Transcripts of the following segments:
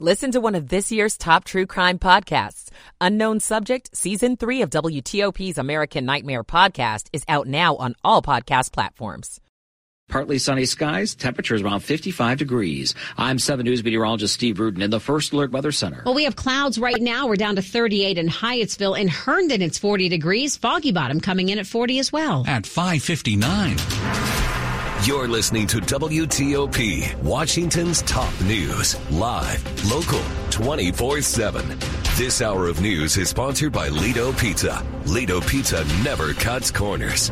Listen to one of this year's top true crime podcasts. Unknown Subject, Season 3 of WTOP's American Nightmare podcast is out now on all podcast platforms. Partly sunny skies, temperatures around 55 degrees. I'm 7 News meteorologist Steve Rudin in the First Alert Weather Center. Well, we have clouds right now. We're down to 38 in Hyattsville. In Herndon, it's 40 degrees. Foggy Bottom coming in at 40 as well. At 559. You're listening to WTOP, Washington's top news, live, local, 24 7. This hour of news is sponsored by Lido Pizza. Lido Pizza never cuts corners.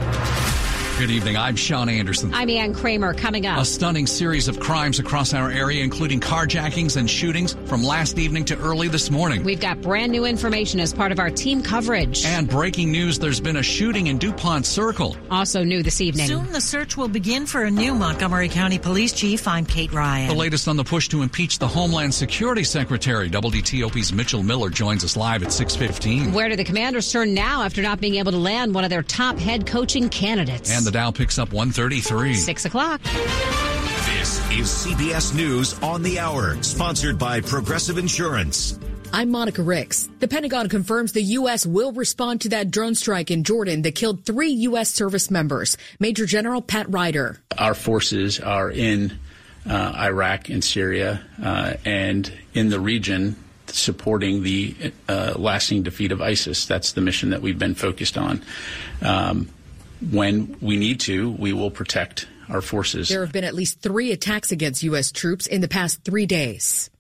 Good evening. I'm Sean Anderson. I'm Ann Kramer. Coming up. A stunning series of crimes across our area, including carjackings and shootings from last evening to early this morning. We've got brand new information as part of our team coverage. And breaking news there's been a shooting in DuPont Circle. Also new this evening. Soon the search will begin for a new Montgomery County Police Chief. I'm Kate Ryan. The latest on the push to impeach the Homeland Security Secretary. WTOP's Mitchell Miller joins us live at 615. Where do the commanders turn now after not being able to land one of their top head coaching candidates? And the Dow picks up 133. Six o'clock. This is CBS News on the Hour, sponsored by Progressive Insurance. I'm Monica Ricks. The Pentagon confirms the U.S. will respond to that drone strike in Jordan that killed three U.S. service members. Major General Pat Ryder. Our forces are in uh, Iraq and Syria uh, and in the region supporting the uh, lasting defeat of ISIS. That's the mission that we've been focused on. Um, when we need to, we will protect our forces. There have been at least three attacks against U.S. troops in the past three days.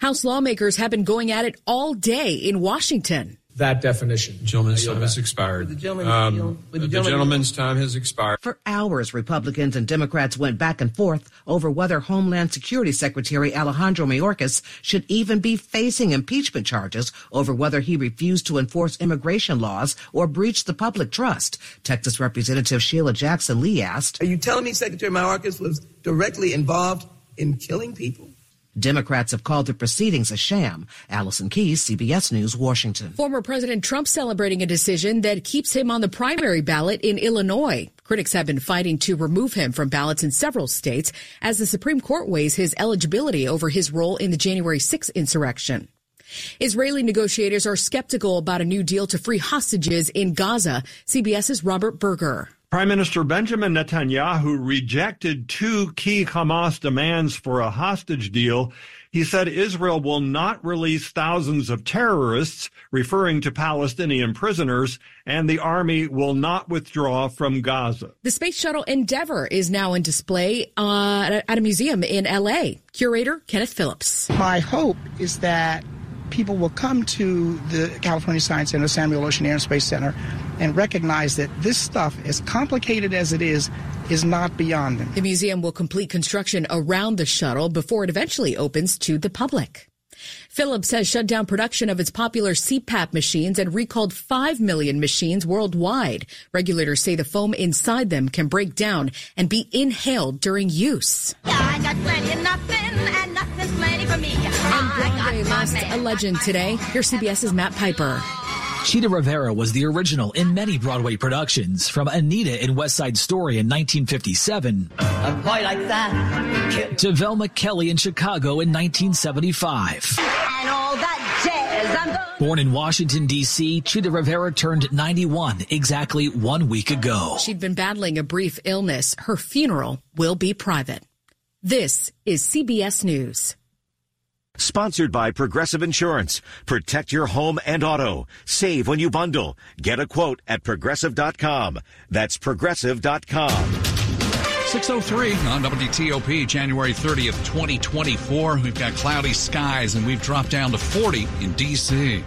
House lawmakers have been going at it all day in Washington that definition. Gentleman's time has expired. The, gentleman, um, the, the gentleman's time has expired. For hours, Republicans and Democrats went back and forth over whether Homeland Security Secretary Alejandro Mayorkas should even be facing impeachment charges over whether he refused to enforce immigration laws or breached the public trust. Texas Representative Sheila Jackson Lee asked, Are you telling me Secretary Mayorkas was directly involved in killing people? Democrats have called the proceedings a sham. Allison Keyes, CBS News, Washington. Former President Trump celebrating a decision that keeps him on the primary ballot in Illinois. Critics have been fighting to remove him from ballots in several states as the Supreme Court weighs his eligibility over his role in the January 6 insurrection. Israeli negotiators are skeptical about a new deal to free hostages in Gaza. CBS's Robert Berger. Prime Minister Benjamin Netanyahu rejected two key Hamas demands for a hostage deal. He said Israel will not release thousands of terrorists, referring to Palestinian prisoners, and the army will not withdraw from Gaza. The space shuttle Endeavour is now in display uh, at a museum in LA. Curator Kenneth Phillips. My hope is that people will come to the California Science Center, Samuel Oschin Air and Space Center, and recognize that this stuff, as complicated as it is, is not beyond them. The museum will complete construction around the shuttle before it eventually opens to the public. Philips has shut down production of its popular CPAP machines and recalled 5 million machines worldwide. Regulators say the foam inside them can break down and be inhaled during use. Yeah, and lost a legend today. Here's CBS's Matt Piper. Chita Rivera was the original in many Broadway productions, from Anita in West Side Story in 1957 like to Velma Kelly in Chicago in 1975. Born in Washington, D.C., Chita Rivera turned 91 exactly one week ago. She'd been battling a brief illness. Her funeral will be private. This is CBS News. Sponsored by Progressive Insurance. Protect your home and auto. Save when you bundle. Get a quote at progressive.com. That's progressive.com. 603 on WTOP, January 30th, 2024. We've got cloudy skies and we've dropped down to 40 in D.C.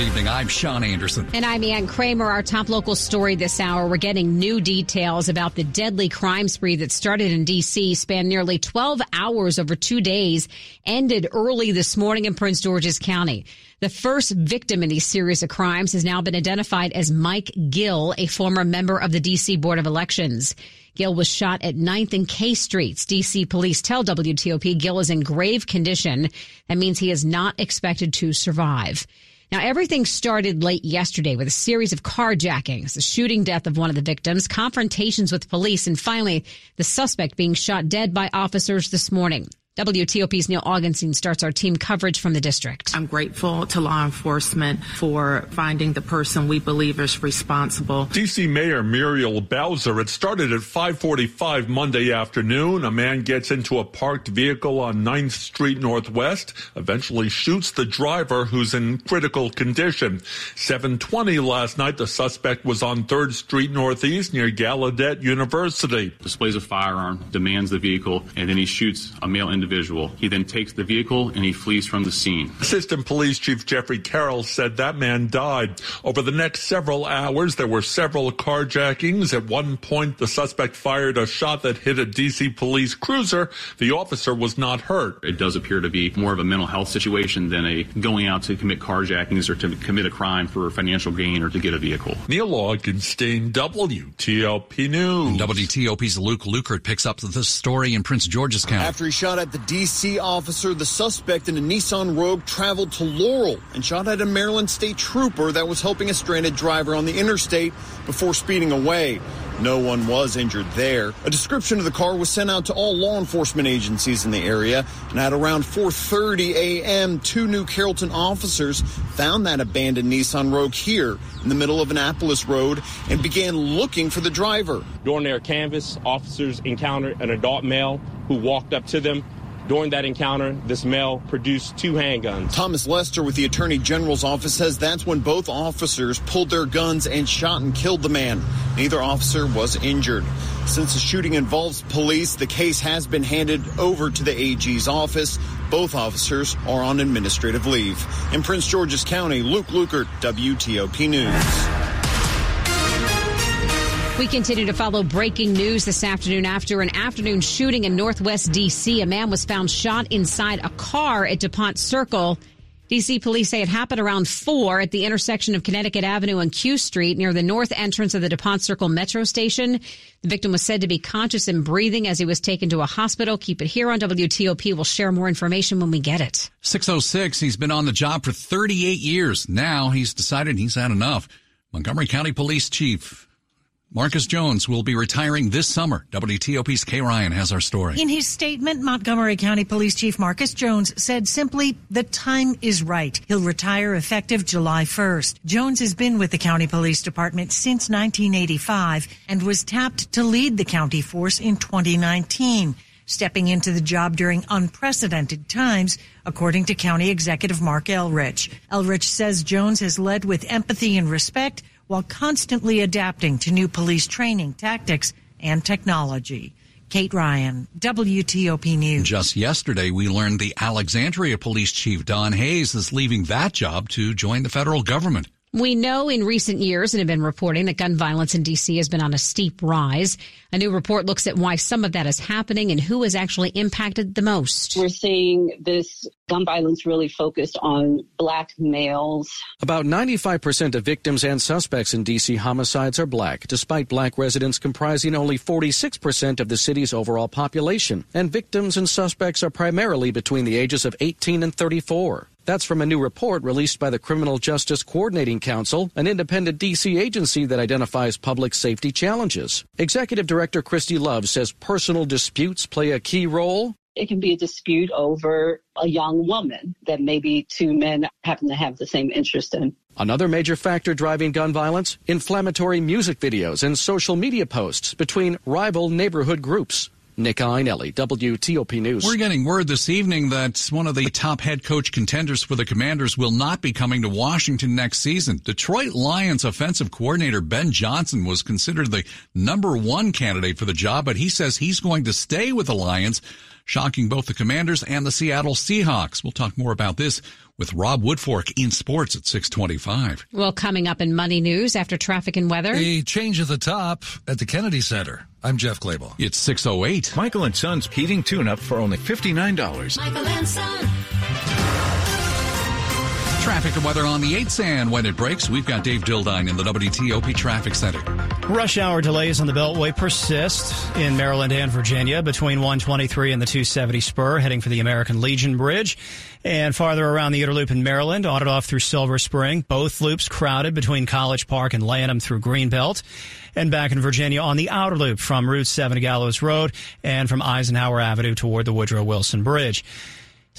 Good evening. I'm Sean Anderson. And I'm Ann Kramer. Our top local story this hour. We're getting new details about the deadly crime spree that started in D.C., spanned nearly 12 hours over two days, ended early this morning in Prince George's County. The first victim in these series of crimes has now been identified as Mike Gill, a former member of the D.C. Board of Elections. Gill was shot at 9th and K Streets. D.C. police tell WTOP Gill is in grave condition. That means he is not expected to survive. Now, everything started late yesterday with a series of carjackings, the shooting death of one of the victims, confrontations with police, and finally the suspect being shot dead by officers this morning. WTOP's Neil Augenstein starts our team coverage from the district. I'm grateful to law enforcement for finding the person we believe is responsible. DC Mayor Muriel Bowser, it started at 545 Monday afternoon. A man gets into a parked vehicle on 9th Street Northwest, eventually shoots the driver who's in critical condition. 720 last night, the suspect was on 3rd Street Northeast near Gallaudet University. Displays a firearm, demands the vehicle, and then he shoots a male individual individual. He then takes the vehicle and he flees from the scene. Assistant Police Chief Jeffrey Carroll said that man died. Over the next several hours, there were several carjackings. At one point, the suspect fired a shot that hit a DC police cruiser. The officer was not hurt. It does appear to be more of a mental health situation than a going out to commit carjackings or to commit a crime for financial gain or to get a vehicle. Neil Augenstein, WTOP News. And WTOP's Luke Lukert picks up the story in Prince George's County. After he shot at the D.C. officer, the suspect in a Nissan Rogue traveled to Laurel and shot at a Maryland state trooper that was helping a stranded driver on the interstate before speeding away. No one was injured there. A description of the car was sent out to all law enforcement agencies in the area, and at around 4:30 a.m., two New Carrollton officers found that abandoned Nissan Rogue here in the middle of Annapolis Road and began looking for the driver. During their canvas, officers encountered an adult male who walked up to them during that encounter, this male produced two handguns. Thomas Lester with the Attorney General's office says that's when both officers pulled their guns and shot and killed the man. Neither officer was injured. Since the shooting involves police, the case has been handed over to the AG's office. Both officers are on administrative leave. In Prince George's County, Luke Lukert, WTOP News. We continue to follow breaking news this afternoon after an afternoon shooting in Northwest D.C. A man was found shot inside a car at DuPont Circle. D.C. police say it happened around 4 at the intersection of Connecticut Avenue and Q Street near the north entrance of the DuPont Circle metro station. The victim was said to be conscious and breathing as he was taken to a hospital. Keep it here on WTOP. We'll share more information when we get it. 606, he's been on the job for 38 years. Now he's decided he's had enough. Montgomery County Police Chief Marcus Jones will be retiring this summer. WTOP's K. Ryan has our story. In his statement, Montgomery County Police Chief Marcus Jones said simply, the time is right. He'll retire effective July 1st. Jones has been with the County Police Department since 1985 and was tapped to lead the county force in 2019 stepping into the job during unprecedented times, according to County Executive Marc Elrich. Elrich says Jones has led with empathy and respect while constantly adapting to new police training, tactics, and technology. Kate Ryan, WTOP News. Just yesterday, we learned the Alexandria Police Chief Don Hayes is leaving that job to join the federal government. We know in recent years and have been reporting that gun violence in D.C. has been on a steep rise. A new report looks at why some of that is happening and who is actually impacted the most. We're seeing this gun violence really focused on black males. About 95% of victims and suspects in D.C. homicides are black, despite black residents comprising only 46% of the city's overall population. And victims and suspects are primarily between the ages of 18 and 34. That's from a new report released by the Criminal Justice Coordinating Council, an independent D.C. agency that identifies public safety challenges. Executive Director Christy Love says personal disputes play a key role. It can be a dispute over a young woman that maybe two men happen to have the same interest in. Another major factor driving gun violence inflammatory music videos and social media posts between rival neighborhood groups. Nick Iannelli, WTOP News. We're getting word this evening that one of the top head coach contenders for the Commanders will not be coming to Washington next season. Detroit Lions offensive coordinator Ben Johnson was considered the number one candidate for the job, but he says he's going to stay with the Lions, shocking both the Commanders and the Seattle Seahawks. We'll talk more about this with Rob Woodfork in sports at 625. Well, coming up in Money News after traffic and weather. A change at the top at the Kennedy Center. I'm Jeff Clabaugh. It's 608. Michael and Son's heating tune-up for only $59. Michael and Son. Traffic and weather on the 8s and when it breaks, we've got Dave Dildine in the WTOP Traffic Center. Rush hour delays on the Beltway persist in Maryland and Virginia between 123 and the 270 spur heading for the American Legion Bridge. And farther around the Outer Loop in Maryland, on off through Silver Spring. Both loops crowded between College Park and Lanham through Greenbelt. And back in Virginia on the Outer Loop from Route 7 to Gallows Road and from Eisenhower Avenue toward the Woodrow Wilson Bridge.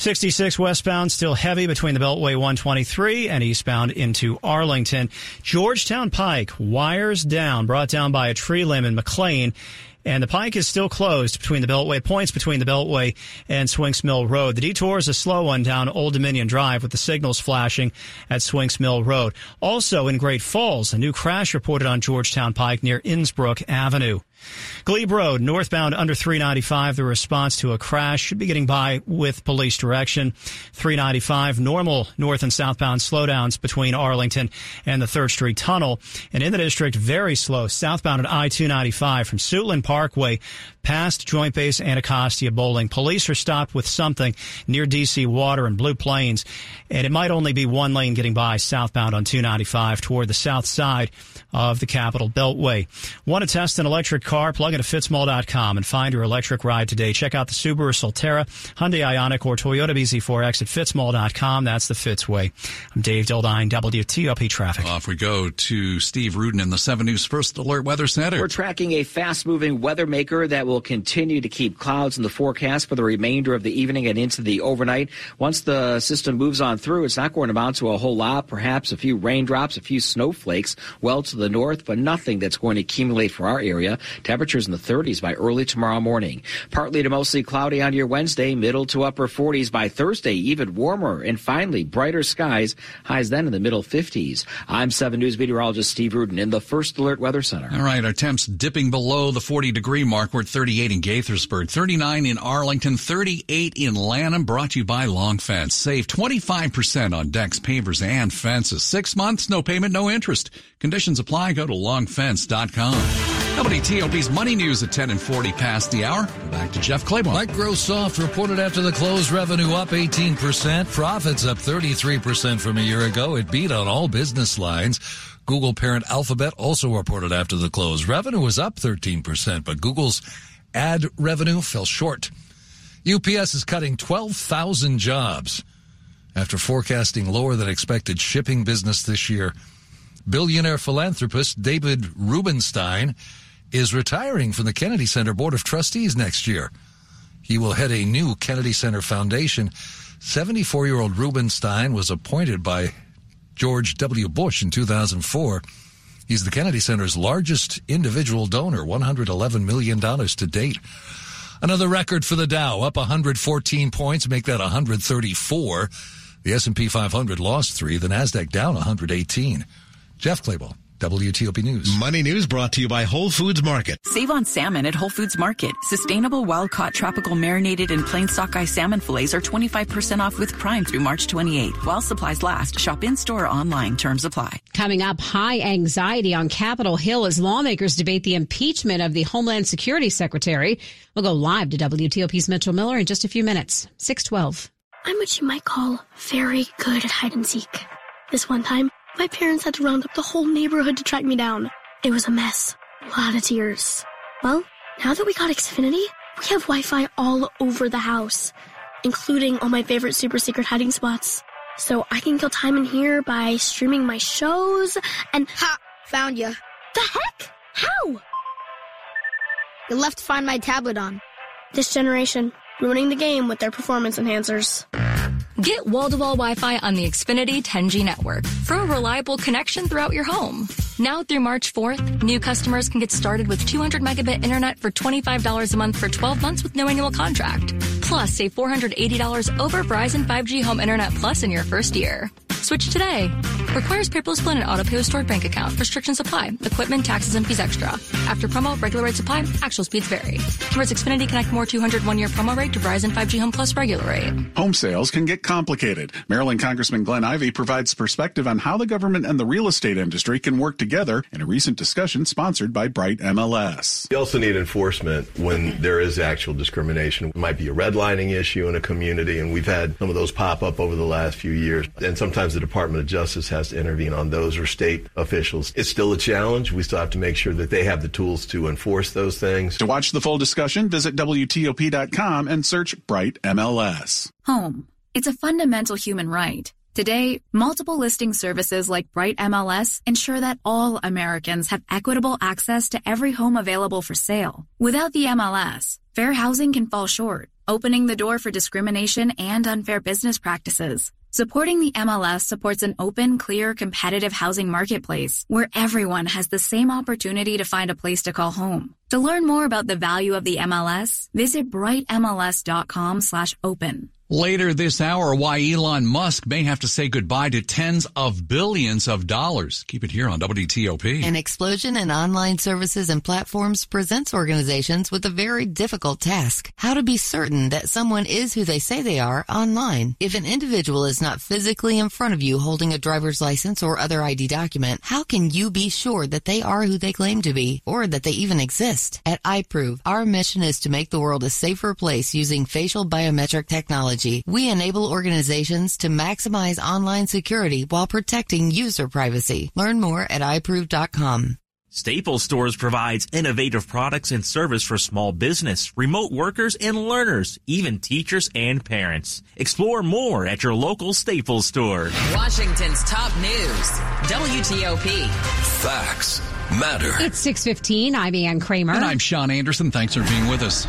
66 westbound still heavy between the Beltway 123 and eastbound into Arlington. Georgetown Pike wires down, brought down by a tree limb in McLean. And the Pike is still closed between the Beltway points between the Beltway and Swinks Mill Road. The detour is a slow one down Old Dominion Drive with the signals flashing at Swinks Mill Road. Also in Great Falls, a new crash reported on Georgetown Pike near Innsbrook Avenue. Glebe Road, northbound under 395. The response to a crash should be getting by with police direction. 395 normal north and southbound slowdowns between Arlington and the 3rd Street Tunnel. And in the district, very slow southbound at I-295 from Suitland Parkway past Joint Base Anacostia Bolling. Police are stopped with something near DC Water and Blue Plains. And it might only be one lane getting by southbound on 295 toward the south side of the Capital Beltway. Want to test an electric car? Plug into fitzmall.com and find your electric ride today. Check out the Subaru Solterra, Hyundai Ioniq, or Toyota BZ4X at fitzmall.com. That's the Fitz way. I'm Dave Dildine, WTOP Traffic. Off we go to Steve Rudin in the 7 News First Alert Weather Center. We're tracking a fast moving weather maker that will continue to keep clouds in the forecast for the remainder of the evening and into the overnight. Once the system moves on through, it's not going to amount to a whole lot, perhaps a few raindrops, a few snowflakes well to the north, but nothing that's going to accumulate for our area. Temperatures in the 30s by early tomorrow morning. Partly to mostly cloudy on your Wednesday, middle to upper 40s by Thursday, even warmer. And finally, brighter skies, highs then in the middle 50s. I'm 7 News meteorologist Steve Rudin in the First Alert Weather Center. All right, our temps dipping below the 40 degree mark. We're at 38 in Gaithersburg, 39 in Arlington, 38 in Lanham, brought to you by Long Fence. Save 25% on decks, pavers, and fences. Six months, no payment, no interest. Conditions apply. Go to longfence.com. WTOP's Money News at 10 and 40 past the hour. Back to Jeff Clabaugh. Microsoft reported after the close revenue up 18%, profits up 33% from a year ago. It beat on all business lines. Google parent Alphabet also reported after the close. Revenue was up 13%, but Google's ad revenue fell short. UPS is cutting 12,000 jobs after forecasting lower than expected shipping business this year. Billionaire philanthropist David Rubenstein is retiring from the Kennedy Center Board of Trustees next year. He will head a new Kennedy Center Foundation. 74 year old Rubenstein was appointed by George W. Bush in 2004. He's the Kennedy Center's largest individual donor, $111 million to date. Another record for the Dow, up 114 points, make that 134. The S&P 500 lost three, the Nasdaq down 118. Jeff Clabaugh, WTOP News. Money News brought to you by Whole Foods Market. Save on salmon at Whole Foods Market. Sustainable wild-caught tropical marinated and plain sockeye salmon fillets are 25% off with Prime through March 28. While supplies last, shop in-store or online. Terms apply. Coming up, high anxiety on Capitol Hill as lawmakers debate the impeachment of the Homeland Security Secretary. We'll go live to WTOP's Mitchell Miller in just a few minutes. 612. I'm what you might call very good at hide and seek. This one time, my parents had to round up the whole neighborhood to track me down. It was a mess. A lot of tears. Well, now that we got Xfinity, we have Wi-Fi all over the house, including all my favorite super secret hiding spots. So I can kill time in here by streaming my shows and- Ha! Found you. The heck? How? You left to find my tablet on. This generation, ruining the game with their performance enhancers. Get wall-to-wall Wi-Fi on the Xfinity 10G network for a reliable connection throughout your home. Now through March 4th, new customers can get started with 200 megabit internet for $25 a month for 12 months with no annual contract. Plus, save $480 over Verizon 5G Home Internet Plus in your first year. Switch today. Requires paperless plan and auto pay with stored bank account. Restrictions apply. Equipment, taxes, and fees extra. After promo, regular rates apply. Actual speeds vary. Converts Xfinity Connect More 200 one year promo rate to Verizon 5G Home Plus regular rate. Home sales can get complicated. Maryland Congressman Glenn Ivey provides perspective on how the government and the real estate industry can work together in a recent discussion sponsored by Bright MLS. You also need enforcement when there is actual discrimination. It might be a redlining issue in a community, and we've had some of those pop up over the last few years. And sometimes the Department of Justice has to intervene on those or state officials. It's still a challenge. We still have to make sure that they have the tools to enforce those things. To watch the full discussion, visit WTOP.com and search Bright MLS. Home. It's a fundamental human right. Today, multiple listing services like Bright MLS ensure that all Americans have equitable access to every home available for sale. Without the MLS, fair housing can fall short, opening the door for discrimination and unfair business practices. Supporting the MLS supports an open, clear, competitive housing marketplace where everyone has the same opportunity to find a place to call home. To learn more about the value of the MLS, visit brightmls.com slash open. Later this hour, why Elon Musk may have to say goodbye to tens of billions of dollars. Keep it here on WTOP. An explosion in online services and platforms presents organizations with a very difficult task. How to be certain that someone is who they say they are online. If an individual is not physically in front of you holding a driver's license or other ID document, how can you be sure that they are who they claim to be or that they even exist? At iProov, our mission is to make the world a safer place using facial biometric technology technology, we enable organizations to maximize online security while protecting user privacy. Learn more at iProov.com. Staples Stores provides innovative products and service for small business, remote workers, and learners, even teachers and parents. Explore more at your local Staples store. Washington's top news, WTOP. Facts matter. It's 615. I'm Ann Kramer. And I'm Sean Anderson. Thanks for being with us.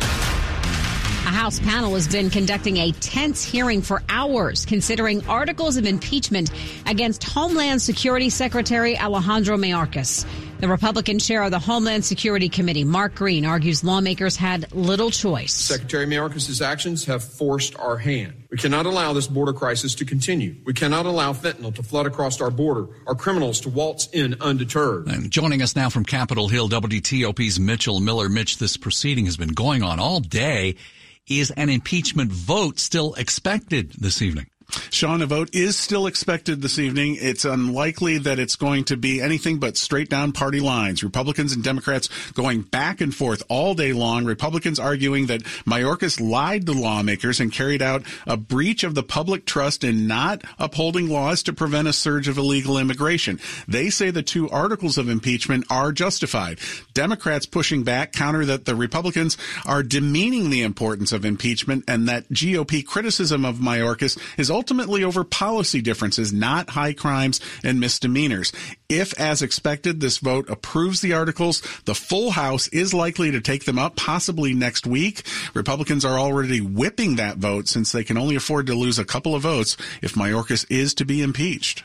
A House panel has been conducting a tense hearing for hours, considering articles of impeachment against Homeland Security Secretary Alejandro Mayorkas. The Republican chair of the Homeland Security Committee, Mark Green, argues lawmakers had little choice. Secretary Mayorkas' actions have forced our hand. We cannot allow this border crisis to continue. We cannot allow fentanyl to flood across our border, our criminals to waltz in undeterred. And joining us now from Capitol Hill, WTOP's Mitchell Miller. Mitch, this proceeding has been going on all day. Is an impeachment vote still expected this evening? Sean, a vote is still expected this evening. It's unlikely that it's going to be anything but straight down party lines. Republicans and Democrats going back and forth all day long. Republicans arguing that Mayorkas lied to lawmakers and carried out a breach of the public trust in not upholding laws to prevent a surge of illegal immigration. They say the two articles of impeachment are justified. Democrats pushing back counter that the Republicans are demeaning the importance of impeachment and that GOP criticism of Mayorkas is ultimately over policy differences, not high crimes and misdemeanors. If, as expected, this vote approves the articles, the full House is likely to take them up possibly next week. Republicans are already whipping that vote since they can only afford to lose a couple of votes if Mayorkas is to be impeached.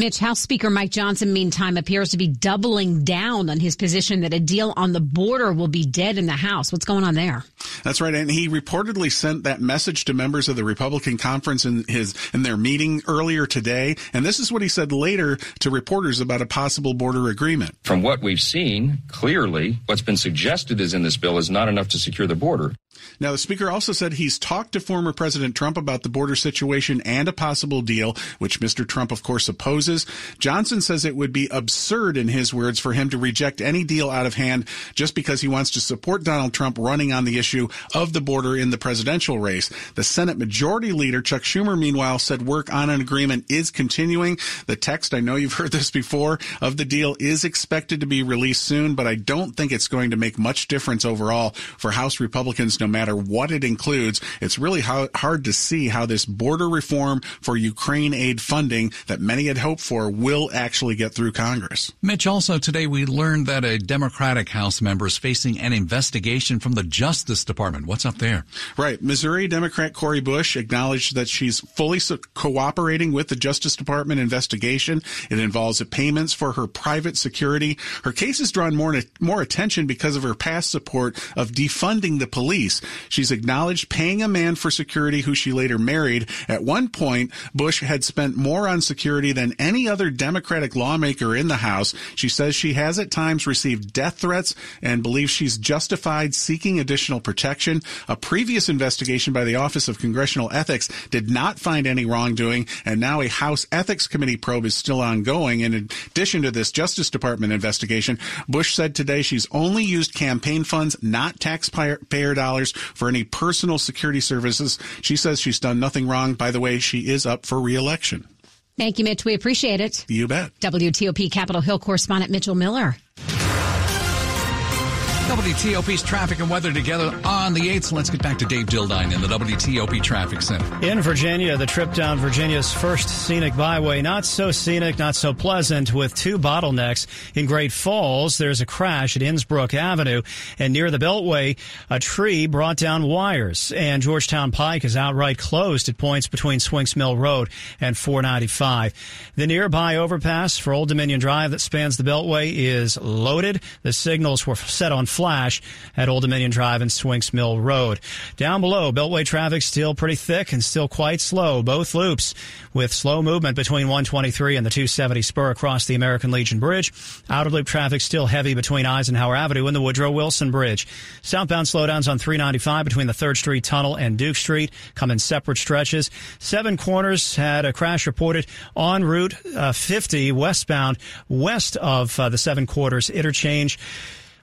Mitch, House Speaker Mike Johnson, meantime, appears to be doubling down on his position that a deal on the border will be dead in the House. What's going on there? That's right. And he reportedly sent that message to members of the Republican conference in his, in their meeting earlier today. And this is what he said later to reporters about a possible border agreement. From what we've seen, clearly what's been suggested is in this bill is not enough to secure the border. Now, the speaker also said he's talked to former President Trump about the border situation and a possible deal, which Mr. Trump, of course, opposes. Johnson says it would be absurd, in his words, for him to reject any deal out of hand just because he wants to support Donald Trump running on the issue of the border in the presidential race. The Senate Majority Leader, Chuck Schumer, meanwhile, said work on an agreement is continuing. The text, I know you've heard this before, of the deal is expected to be released soon, but I don't think it's going to make much difference overall for House Republicans no matter what it includes. It's really hard to see how this border reform for Ukraine aid funding that many had hoped for will actually get through Congress. Mitch, also today we learned that a Democratic House member is facing an investigation from the Justice Department. What's up there? Right. Missouri Democrat Cori Bush acknowledged that she's fully cooperating with the Justice Department investigation. It involves payments for her private security. Her case has drawn more, more attention because of her past support of defunding the police She's acknowledged paying a man for security who she later married. At one point, Bush had spent more on security than any other Democratic lawmaker in the House. She says she has at times received death threats and believes she's justified seeking additional protection. A previous investigation by the Office of Congressional Ethics did not find any wrongdoing, and now a House Ethics Committee probe is still ongoing. In addition to this Justice Department investigation, Bush said today she's only used campaign funds, not taxpayer dollars, for any personal security services. She says she's done nothing wrong. By the way, she is up for reelection. Thank you, Mitch. We appreciate it. You bet. WTOP Capitol Hill correspondent Mitchell Miller. WTOP's traffic and weather together on the 8th. So let's get back to Dave Dildine in the WTOP Traffic Center. In Virginia, the trip down Virginia's first scenic byway, not so scenic, not so pleasant, with two bottlenecks. In Great Falls, there's a crash at Innsbrook Avenue, and near the Beltway, a tree brought down wires, and Georgetown Pike is outright closed at points between Swinks Mill Road and 495. The nearby overpass for Old Dominion Drive that spans the Beltway is loaded. The signals were set on flash at Old Dominion Drive and Swinks Mill Road. Down below, Beltway traffic still pretty thick and still quite slow. Both loops with slow movement between 123 and the 270 spur across the American Legion Bridge. Outer loop traffic still heavy between Eisenhower Avenue and the Woodrow Wilson Bridge. Southbound slowdowns on 395 between the 3rd Street Tunnel and Duke Street come in separate stretches. Seven Corners had a crash reported on Route uh, 50 westbound west of uh, the Seven Corners interchange.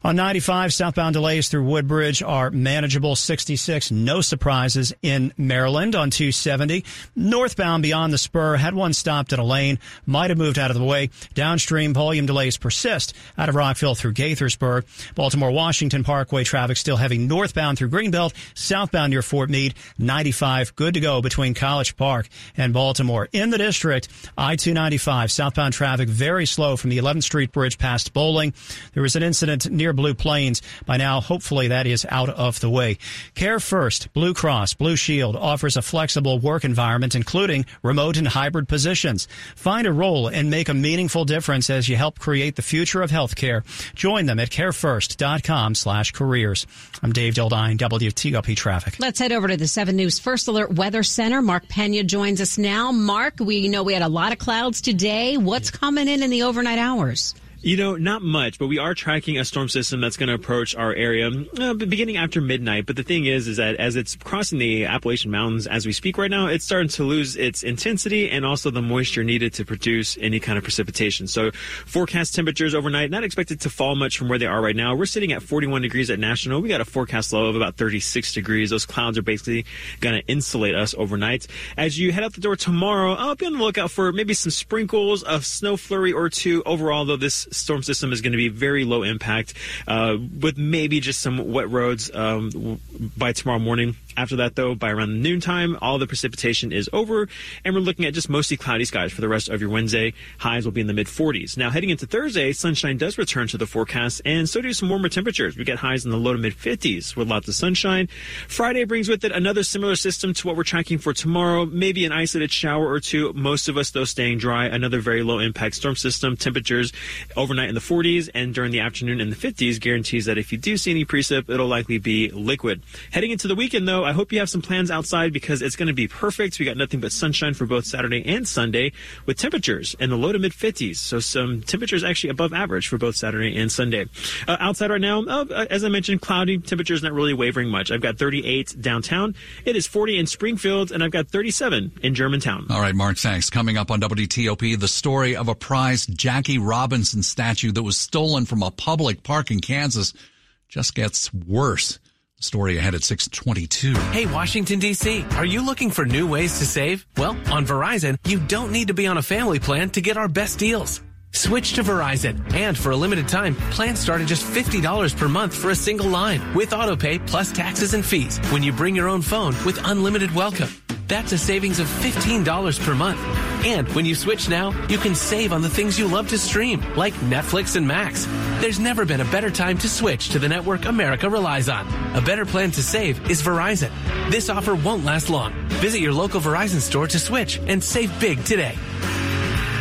On 95, southbound delays through Woodbridge are manageable. 66, no surprises in Maryland on 270. Northbound beyond the spur had one stopped in a lane, might have moved out of the way. Downstream volume delays persist out of Rockville through Gaithersburg. Baltimore Washington Parkway traffic still heavy northbound through Greenbelt, southbound near Fort Meade. 95, good to go between College Park and Baltimore. In the district, I-295, southbound traffic very slow from the 11th Street Bridge past Bolling. There was an incident near Blue Plains. By now, hopefully that is out of the way. Care First, Blue Cross, Blue Shield offers a flexible work environment, including remote and hybrid positions. Find a role and make a meaningful difference as you help create the future of healthcare. Join them at carefirst.com slash careers. I'm Dave Dildine, WTOP Traffic. Let's head over to the 7 News First Alert Weather Center. Mark Pena joins us now. Mark, we know we had a lot of clouds today. What's coming in in the overnight hours? You know, not much, but we are tracking a storm system that's going to approach our area uh, beginning after midnight. But the thing is, is that as it's crossing the Appalachian Mountains as we speak right now, it's starting to lose its intensity and also the moisture needed to produce any kind of precipitation. So forecast temperatures overnight, not expected to fall much from where they are right now. We're sitting at 41 degrees at National. We got a forecast low of about 36 degrees. Those clouds are basically going to insulate us overnight. As you head out the door tomorrow, I'll be on the lookout for maybe some sprinkles, a snow flurry or two. Overall, though, this storm system is going to be very low impact, uh, with maybe just some wet roads um, by tomorrow morning. After that, though, by around noontime, all the precipitation is over, and we're looking at just mostly cloudy skies for the rest of your Wednesday. Highs will be in the mid 40s. Now, heading into Thursday, sunshine does return to the forecast, and so do some warmer temperatures. We get highs in the low to mid 50s with lots of sunshine. Friday brings with it another similar system to what we're tracking for tomorrow. Maybe an isolated shower or two. Most of us, though, staying dry. Another very low impact storm system. Temperatures overnight in the 40s and during the afternoon in the 50s guarantees that if you do see any precip, it'll likely be liquid. Heading into the weekend, though, I hope you have some plans outside because it's going to be perfect. We got nothing but sunshine for both Saturday and Sunday with temperatures in the low to mid 50s. So some temperatures actually above average for both Saturday and Sunday. Uh, outside right now, uh, as I mentioned, cloudy. Temperatures not really wavering much. I've got 38 downtown. It is 40 in Springfield, and I've got 37 in Germantown. All right, Mark, thanks. Coming up on WTOP, the story of a prized Jackie Robinson statue that was stolen from a public park in Kansas just gets worse. Story ahead at 622. Hey, Washington, D.C., are you looking for new ways to save? Well, on Verizon, you don't need to be on a family plan to get our best deals. Switch to Verizon, and for a limited time, plans start at just $50 per month for a single line with autopay plus taxes and fees when you bring your own phone with unlimited welcome. That's a savings of $15 per month. And when you switch now, you can save on the things you love to stream, like Netflix and Max. There's never been a better time to switch to the network America relies on. A better plan to save is Verizon. This offer won't last long. Visit your local Verizon store to switch and save big today.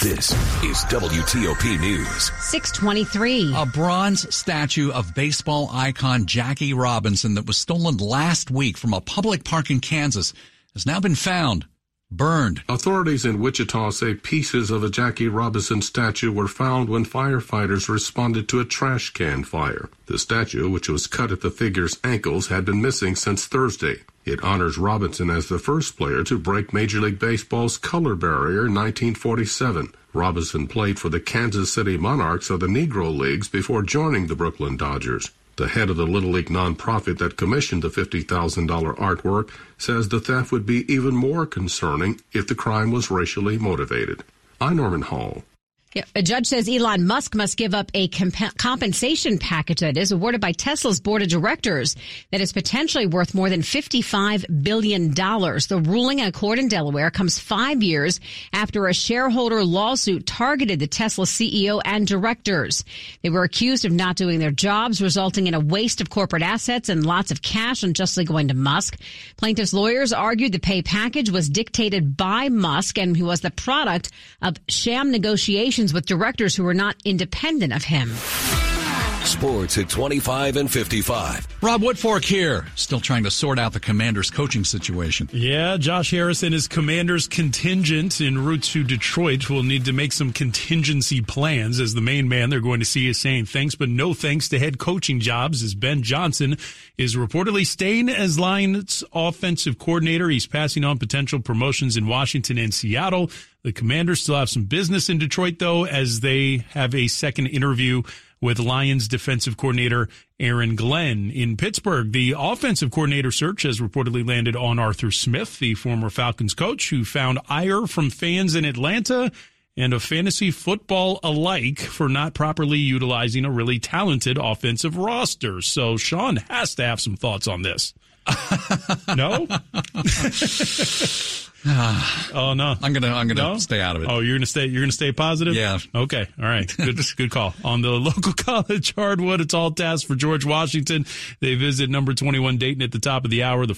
This is WTOP News. 623. A bronze statue of baseball icon Jackie Robinson that was stolen last week from a public park in Kansas has now been found burned. Authorities in Wichita say pieces of a Jackie Robinson statue were found when firefighters responded to a trash can fire. The statue, which was cut at the figure's ankles, had been missing since Thursday. It honors Robinson as the first player to break Major League Baseball's color barrier in 1947. Robinson played for the Kansas City Monarchs of the Negro Leagues before joining the Brooklyn Dodgers. The head of the Little League nonprofit that commissioned the $50,000 artwork says the theft would be even more concerning if the crime was racially motivated. I'm Norman Hall. A judge says Elon Musk must give up a comp- compensation package that is awarded by Tesla's board of directors that is potentially worth more than $55 billion. The ruling in a court in Delaware comes five years after a shareholder lawsuit targeted the Tesla CEO and directors. They were accused of not doing their jobs, resulting in a waste of corporate assets and lots of cash unjustly going to Musk. Plaintiffs' lawyers argued the pay package was dictated by Musk and he was the product of sham negotiations with directors who were not independent of him. Sports at 25 and 55. Rob Woodfork here, still trying to sort out the commander's coaching situation. Yeah, Josh Harris and his commander's contingent en route to Detroit will need to make some contingency plans. As the main man they're going to see is saying thanks, but no thanks to head coaching jobs as Ben Johnson is reportedly staying as Lions offensive coordinator. He's passing on potential promotions in Washington and Seattle. The commanders still have some business in Detroit, though, as they have a second interview with Lions defensive coordinator Aaron Glenn in Pittsburgh. The offensive coordinator search has reportedly landed on Arthur Smith, the former Falcons coach, who found ire from fans in Atlanta and of fantasy football alike for not properly utilizing a really talented offensive roster. So Sean has to have some thoughts on this. No? oh no! I'm gonna I'm gonna No? stay out of it. Oh, you're gonna stay. You're gonna stay positive. Yeah. Okay. All right. Good. good call on the local college hardwood. It's all tasks for George Washington. They visit number 21 Dayton at the top of the hour. The